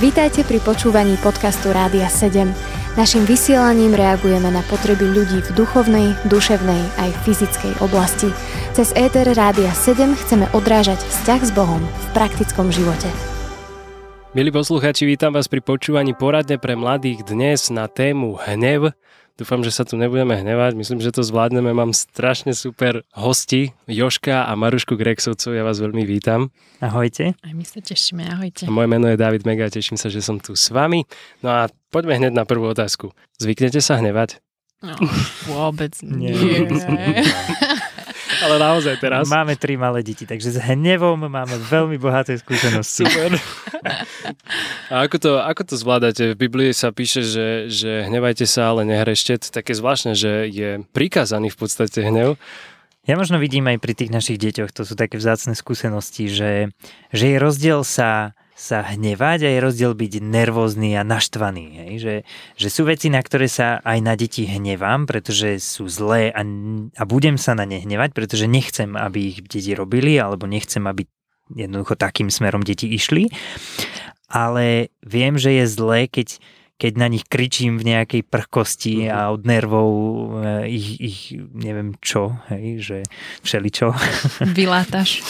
Vítajte pri počúvaní podcastu Rádia 7. Naším vysielaním reagujeme na potreby ľudí v duchovnej, duševnej aj fyzickej oblasti. Cez ETR Rádia 7 chceme odrážať vzťah s Bohom v praktickom živote. Milí poslucháči, vítam vás pri počúvaní poradne pre mladých dnes na tému hnev. Dúfam, že sa tu nebudeme hnevať. Myslím, že to zvládneme. Mám strašne super hosti, Joška a Marušku Grexovcov. Ja vás veľmi vítam. Ahojte. Aj my sa tešíme, ahojte. A moje meno je David Mega, teším sa, že som tu s vami. No a poďme hneď na prvú otázku. Zvyknete sa hnevať? No, vôbec nie. Nie. Ale naozaj teraz. Máme tri malé deti, takže s hnevom máme veľmi bohaté skúsenosti. Super. A ako to, ako to zvládate? V Biblii sa píše, že, že hnevajte sa, ale nehrešte. To je také zvláštne, že je prikázaný v podstate hnev. Ja možno vidím aj pri tých našich deťoch, to sú také vzácne skúsenosti, že, že je rozdiel sa sa hnevať a je rozdiel byť nervózny a naštvaný. Hej? Že, že sú veci, na ktoré sa aj na deti hnevám, pretože sú zlé a, a budem sa na ne hnevať, pretože nechcem, aby ich deti robili alebo nechcem, aby jednoducho takým smerom deti išli. Ale viem, že je zlé, keď, keď na nich kričím v nejakej prchkosti a od nervov eh, ich, ich neviem čo, hej, že všeličo. Vylátaš.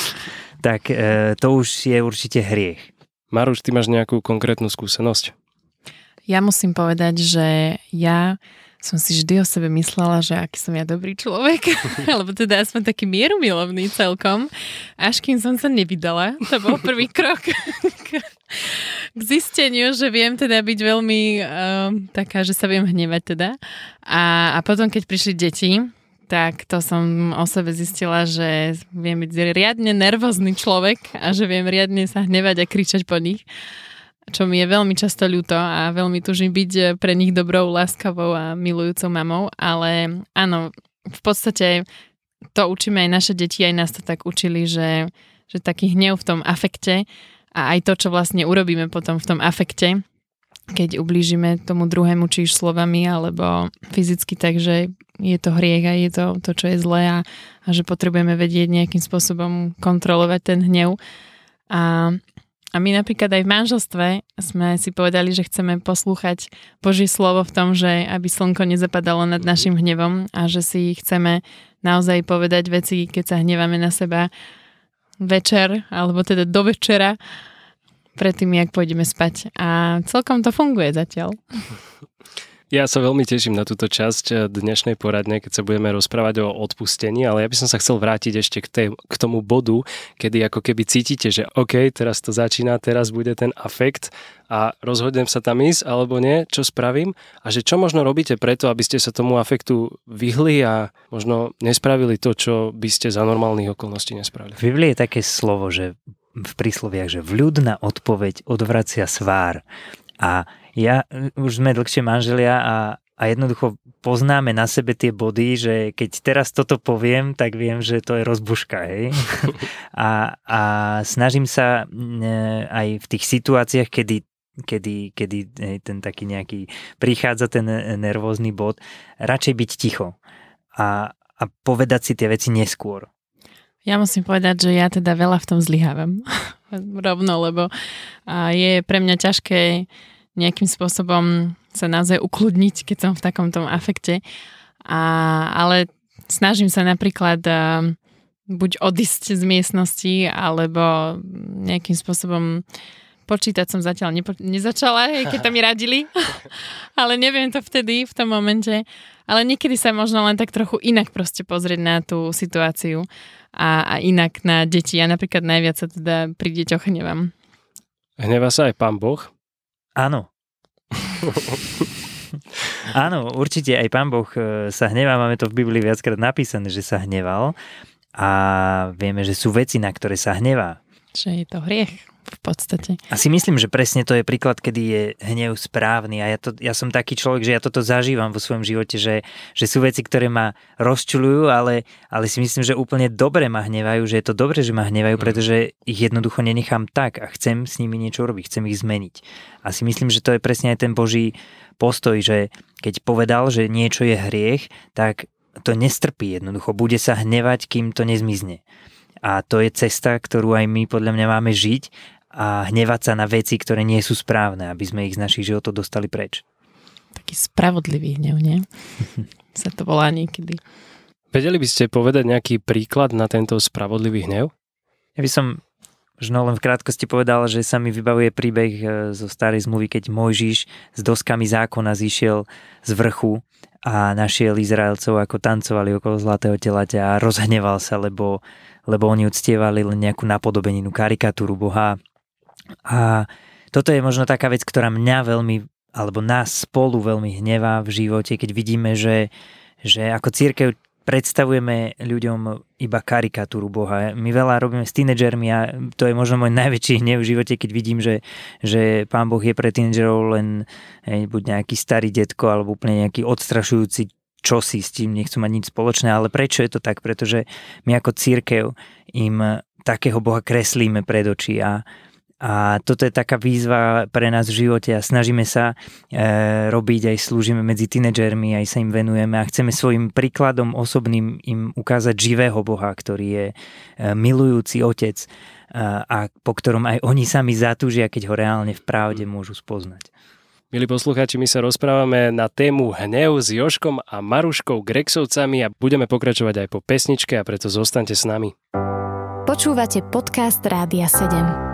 tak e, to už je určite hriech. Maruš, ty máš nejakú konkrétnu skúsenosť? Ja musím povedať, že ja som si vždy o sebe myslela, že aký som ja dobrý človek, alebo teda aspoň taký mierumilovný celkom, až kým som sa nevydala. To bol prvý krok k, k zisteniu, že viem teda byť veľmi uh, taká, že sa viem hnevať teda. A, a potom, keď prišli deti, tak to som o sebe zistila, že viem byť riadne nervózny človek a že viem riadne sa hnevať a kričať po nich čo mi je veľmi často ľúto a veľmi tužím byť pre nich dobrou, láskavou a milujúcou mamou, ale áno, v podstate to učíme aj naše deti, aj nás to tak učili, že, že taký hnev v tom afekte a aj to, čo vlastne urobíme potom v tom afekte, keď ublížime tomu druhému, či už slovami alebo fyzicky, takže je to hriech a je to to, čo je zlé a, a že potrebujeme vedieť nejakým spôsobom kontrolovať ten hnev. A, a my napríklad aj v manželstve sme si povedali, že chceme poslúchať Božie slovo v tom, že aby slnko nezapadalo nad našim hnevom a že si chceme naozaj povedať veci, keď sa hneváme na seba večer, alebo teda do večera predtým, jak pôjdeme spať. A celkom to funguje zatiaľ. Ja sa veľmi teším na túto časť eh, dnešnej poradne, keď sa budeme rozprávať o odpustení, ale ja by som sa chcel vrátiť ešte k, tej, k tomu bodu, kedy ako keby cítite, že OK, teraz to začína, teraz bude ten afekt a rozhodnem sa tam ísť alebo nie, čo spravím a že čo možno robíte preto, aby ste sa tomu afektu vyhli a možno nespravili to, čo by ste za normálnych okolností nespravili. V Biblii je také slovo, že v prísloviach, že vľudná odpoveď odvracia svár. A ja, už sme dlhšie manželia a, a jednoducho poznáme na sebe tie body, že keď teraz toto poviem, tak viem, že to je rozbuška, hej. A, a snažím sa aj v tých situáciách, kedy kedy, kedy hej, ten taký nejaký prichádza ten nervózny bod, radšej byť ticho a, a povedať si tie veci neskôr. Ja musím povedať, že ja teda veľa v tom zlyhávam. Rovno, lebo je pre mňa ťažké nejakým spôsobom sa naozaj ukludniť, keď som v takom tom afekte. A, ale snažím sa napríklad buď odísť z miestnosti, alebo nejakým spôsobom počítať som zatiaľ nepo- nezačala, keď tam mi radili, ale neviem to vtedy, v tom momente. Ale niekedy sa možno len tak trochu inak proste pozrieť na tú situáciu a, a inak na deti. Ja napríklad najviac sa teda pri deťoch hnevám. Hnevá sa aj pán Boh? Áno. Áno, určite aj pán Boh e, sa hnevá, máme to v Biblii viackrát napísané, že sa hneval a vieme, že sú veci, na ktoré sa hnevá. Že je to hriech v podstate. A si myslím, že presne to je príklad, kedy je hnev správny a ja, to, ja som taký človek, že ja toto zažívam vo svojom živote, že, že sú veci, ktoré ma rozčulujú, ale, ale si myslím, že úplne dobre ma hnevajú, že je to dobre, že ma hnevajú, mm. pretože ich jednoducho nenechám tak a chcem s nimi niečo robiť, chcem ich zmeniť. A si myslím, že to je presne aj ten Boží postoj, že keď povedal, že niečo je hriech, tak to nestrpí jednoducho, bude sa hnevať, kým to nezmizne. A to je cesta, ktorú aj my podľa mňa máme žiť a hnevať sa na veci, ktoré nie sú správne, aby sme ich z našich životov dostali preč. Taký spravodlivý hnev, nie? sa to volá niekedy. Vedeli by ste povedať nejaký príklad na tento spravodlivý hnev? Ja by som možno len v krátkosti povedal, že sa mi vybavuje príbeh e, zo starej zmluvy, keď Mojžiš s doskami zákona zišiel z vrchu a našiel Izraelcov, ako tancovali okolo zlatého telaťa a rozhneval sa, lebo, lebo oni uctievali len nejakú napodobeninu, karikatúru Boha. A toto je možno taká vec, ktorá mňa veľmi, alebo nás spolu veľmi hnevá v živote, keď vidíme, že, že ako církev predstavujeme ľuďom iba karikatúru Boha. My veľa robíme s tínedžermi a to je možno môj najväčší hnev v živote, keď vidím, že, že Pán Boh je pre tínedžerov len hej, buď nejaký starý detko alebo úplne nejaký odstrašujúci čosi s tým nechcú mať nič spoločné, ale prečo je to tak? Pretože my ako církev im takého Boha kreslíme pred oči a, a toto je taká výzva pre nás v živote a snažíme sa e, robiť, aj slúžime medzi tínedžermi, aj sa im venujeme a chceme svojim príkladom osobným im ukázať živého Boha, ktorý je e, milujúci otec e, a po ktorom aj oni sami zatúžia, keď ho reálne v pravde môžu spoznať. Milí poslucháči, my sa rozprávame na tému hnev s Joškom a Maruškou Grexovcami a budeme pokračovať aj po pesničke a preto zostaňte s nami. Počúvate podcast Rádia 7.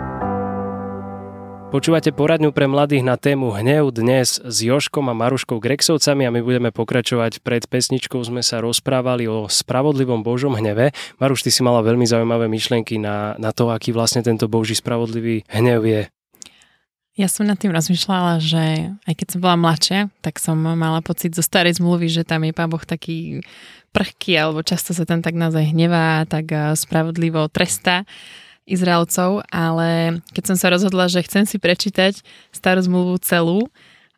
Počúvate poradňu pre mladých na tému Hnev dnes s Joškom a Maruškou Grexovcami a my budeme pokračovať. Pred pesničkou sme sa rozprávali o spravodlivom Božom hneve. Maruš, ty si mala veľmi zaujímavé myšlienky na, na to, aký vlastne tento Boží spravodlivý hnev je. Ja som nad tým rozmýšľala, že aj keď som bola mladšia, tak som mala pocit zo starej zmluvy, že tam je Pán Boh taký prchký, alebo často sa tam tak naozaj hnevá, tak eh, spravodlivo trestá. Izraelcov, ale keď som sa rozhodla, že chcem si prečítať starú zmluvu celú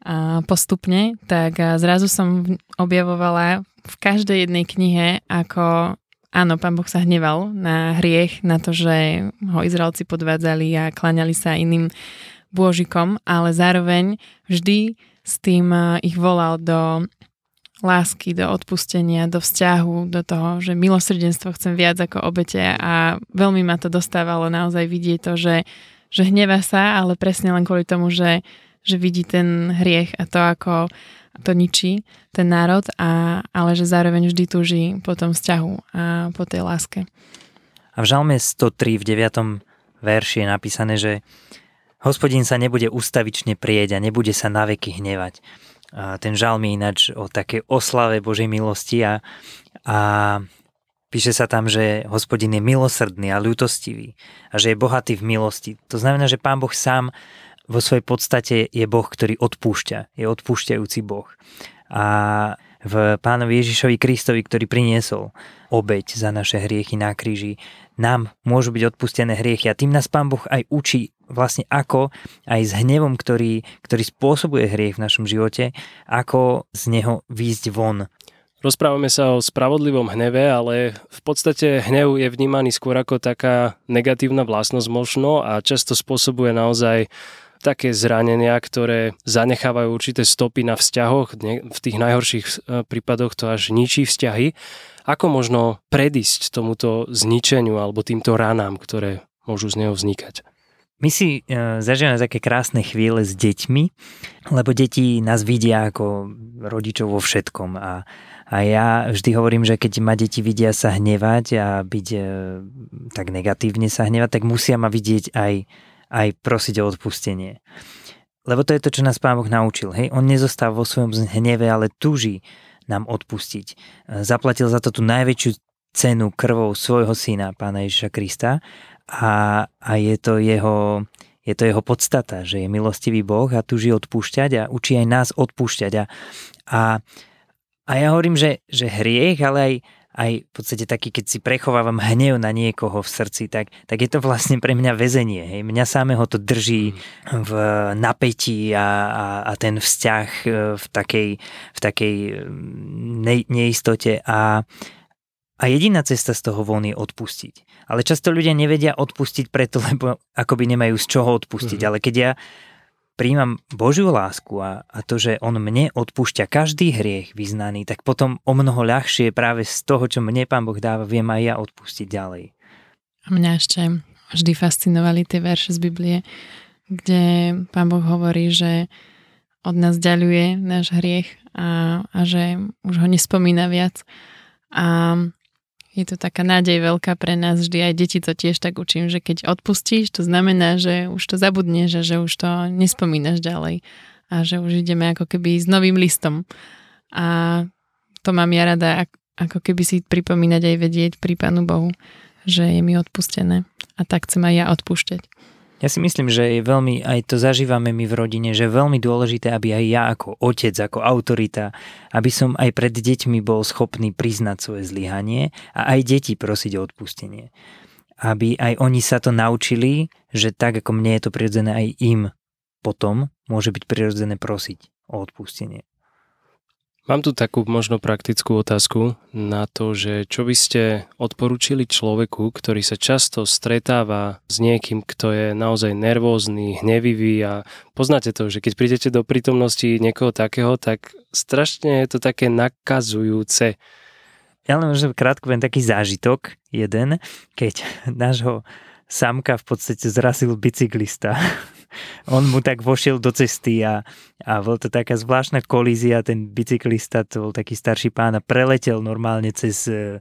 a postupne, tak zrazu som objavovala v každej jednej knihe, ako áno, pán Boh sa hneval na hriech, na to, že ho Izraelci podvádzali a klaňali sa iným bôžikom, ale zároveň vždy s tým ich volal do lásky, do odpustenia, do vzťahu, do toho, že milosrdenstvo chcem viac ako obete a veľmi ma to dostávalo naozaj vidieť to, že, že hneva sa, ale presne len kvôli tomu, že, že vidí ten hriech a to, ako to ničí ten národ, a, ale že zároveň vždy túži po tom vzťahu a po tej láske. A v Žalme 103 v 9. verši je napísané, že hospodin sa nebude ustavične prieť a nebude sa naveky hnevať a ten žalm je ináč o takej oslave Božej milosti a, a píše sa tam, že hospodin je milosrdný a ľutostivý a že je bohatý v milosti. To znamená, že Pán Boh sám vo svojej podstate je Boh, ktorý odpúšťa. Je odpúšťajúci Boh. A v pánovi Ježišovi Kristovi, ktorý priniesol obeď za naše hriechy na kríži, nám môžu byť odpustené hriechy a tým nás Pán Boh aj učí vlastne ako aj s hnevom, ktorý, ktorý spôsobuje hriech v našom živote, ako z neho výjsť von. Rozprávame sa o spravodlivom hneve, ale v podstate hnev je vnímaný skôr ako taká negatívna vlastnosť možno a často spôsobuje naozaj také zranenia, ktoré zanechávajú určité stopy na vzťahoch. V tých najhorších e, prípadoch to až ničí vzťahy. Ako možno predísť tomuto zničeniu alebo týmto ranám, ktoré môžu z neho vznikať? My si e, zažívame také krásne chvíle s deťmi, lebo deti nás vidia ako rodičov vo všetkom a, a ja vždy hovorím, že keď ma deti vidia sa hnevať a byť e, tak negatívne sa hnevať, tak musia ma vidieť aj, aj prosiť o odpustenie. Lebo to je to, čo nás Pán Boh naučil. Hej? On nezostáva vo svojom hneve, ale túži nám odpustiť. Zaplatil za to tú najväčšiu cenu krvou svojho syna, Pána Ježiša Krista a, a je, to jeho, je to jeho podstata, že je milostivý Boh a tuží odpúšťať a učí aj nás odpúšťať. A, a, a ja hovorím, že, že hriech, ale aj, aj v podstate taký, keď si prechovávam hnev na niekoho v srdci, tak, tak je to vlastne pre mňa väzenie. Hej. Mňa samého to drží mm. v napätí a, a, a ten vzťah e, v takej, v takej ne, neistote. A, a jediná cesta z toho von je odpustiť. Ale často ľudia nevedia odpustiť preto, lebo akoby nemajú z čoho odpustiť. Mm-hmm. Ale keď ja príjmam Božiu lásku a, a to, že On mne odpúšťa každý hriech vyznaný, tak potom o mnoho ľahšie práve z toho, čo mne Pán Boh dáva, viem aj ja odpustiť ďalej. A mňa ešte vždy fascinovali tie verše z Biblie, kde pán Boh hovorí, že od nás ďaluje náš hriech a, a že už ho nespomína viac. A je to taká nádej veľká pre nás vždy, aj deti to tiež tak učím, že keď odpustíš, to znamená, že už to zabudneš a že už to nespomínaš ďalej a že už ideme ako keby s novým listom. A to mám ja rada, ako keby si pripomínať aj vedieť pri Pánu Bohu, že je mi odpustené. A tak chcem aj ja odpúšťať. Ja si myslím, že je veľmi, aj to zažívame my v rodine, že je veľmi dôležité, aby aj ja ako otec, ako autorita, aby som aj pred deťmi bol schopný priznať svoje zlyhanie a aj deti prosiť o odpustenie. Aby aj oni sa to naučili, že tak ako mne je to prirodzené, aj im potom môže byť prirodzené prosiť o odpustenie. Mám tu takú možno praktickú otázku na to, že čo by ste odporúčili človeku, ktorý sa často stretáva s niekým, kto je naozaj nervózny, hnevivý a poznáte to, že keď prídete do prítomnosti niekoho takého, tak strašne je to také nakazujúce. Ja len možno krátko viem taký zážitok jeden, keď nášho samka v podstate zrazil bicyklista on mu tak vošiel do cesty a, a bol to taká zvláštna kolízia, ten bicyklista, to bol taký starší pán a preletel normálne cez e,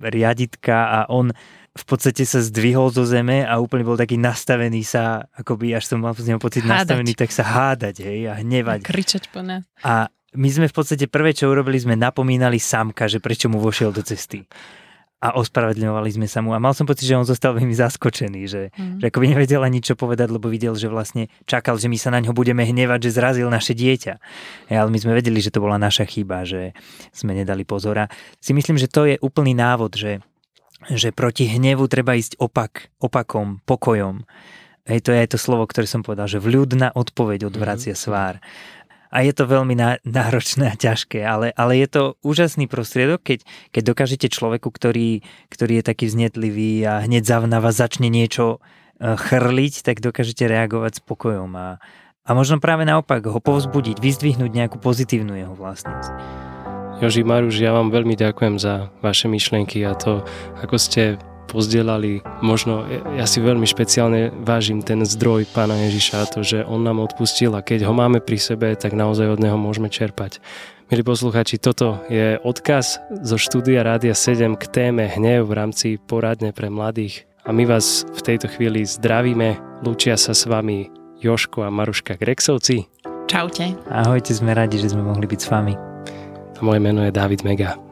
riaditka a on v podstate sa zdvihol zo zeme a úplne bol taký nastavený sa, akoby až som mal z neho pocit hádať. nastavený, tak sa hádať hej, a hnevať. A kričať po nás. A my sme v podstate prvé, čo urobili, sme napomínali samka, že prečo mu vošiel do cesty a ospravedlňovali sme sa mu a mal som pocit, že on zostal veľmi zaskočený, že, mm. že by nevedel ani čo povedať, lebo videl, že vlastne čakal, že my sa na ňo budeme hnevať, že zrazil naše dieťa. Ja, ale my sme vedeli, že to bola naša chyba, že sme nedali pozor a si myslím, že to je úplný návod, že, že proti hnevu treba ísť opak, opakom, pokojom. Hej, to je aj to slovo, ktoré som povedal, že vľudná odpoveď odvracia mhm. svár a je to veľmi náročné a ťažké, ale, ale je to úžasný prostriedok, keď, keď dokážete človeku, ktorý, ktorý je taký vznetlivý a hneď na vás začne niečo e, chrliť, tak dokážete reagovať s pokojom a, a možno práve naopak ho povzbudiť, vyzdvihnúť nejakú pozitívnu jeho vlastnosť. Joži Maruš, ja vám veľmi ďakujem za vaše myšlienky a to, ako ste pozdielali. Možno ja si veľmi špeciálne vážim ten zdroj pána Ježiša, to, že on nám odpustil a keď ho máme pri sebe, tak naozaj od neho môžeme čerpať. Milí posluchači, toto je odkaz zo štúdia Rádia 7 k téme hnev v rámci poradne pre mladých. A my vás v tejto chvíli zdravíme. Lúčia sa s vami Joško a Maruška Grexovci. Čaute. Ahojte, sme radi, že sme mohli byť s vami. A moje meno je David Mega.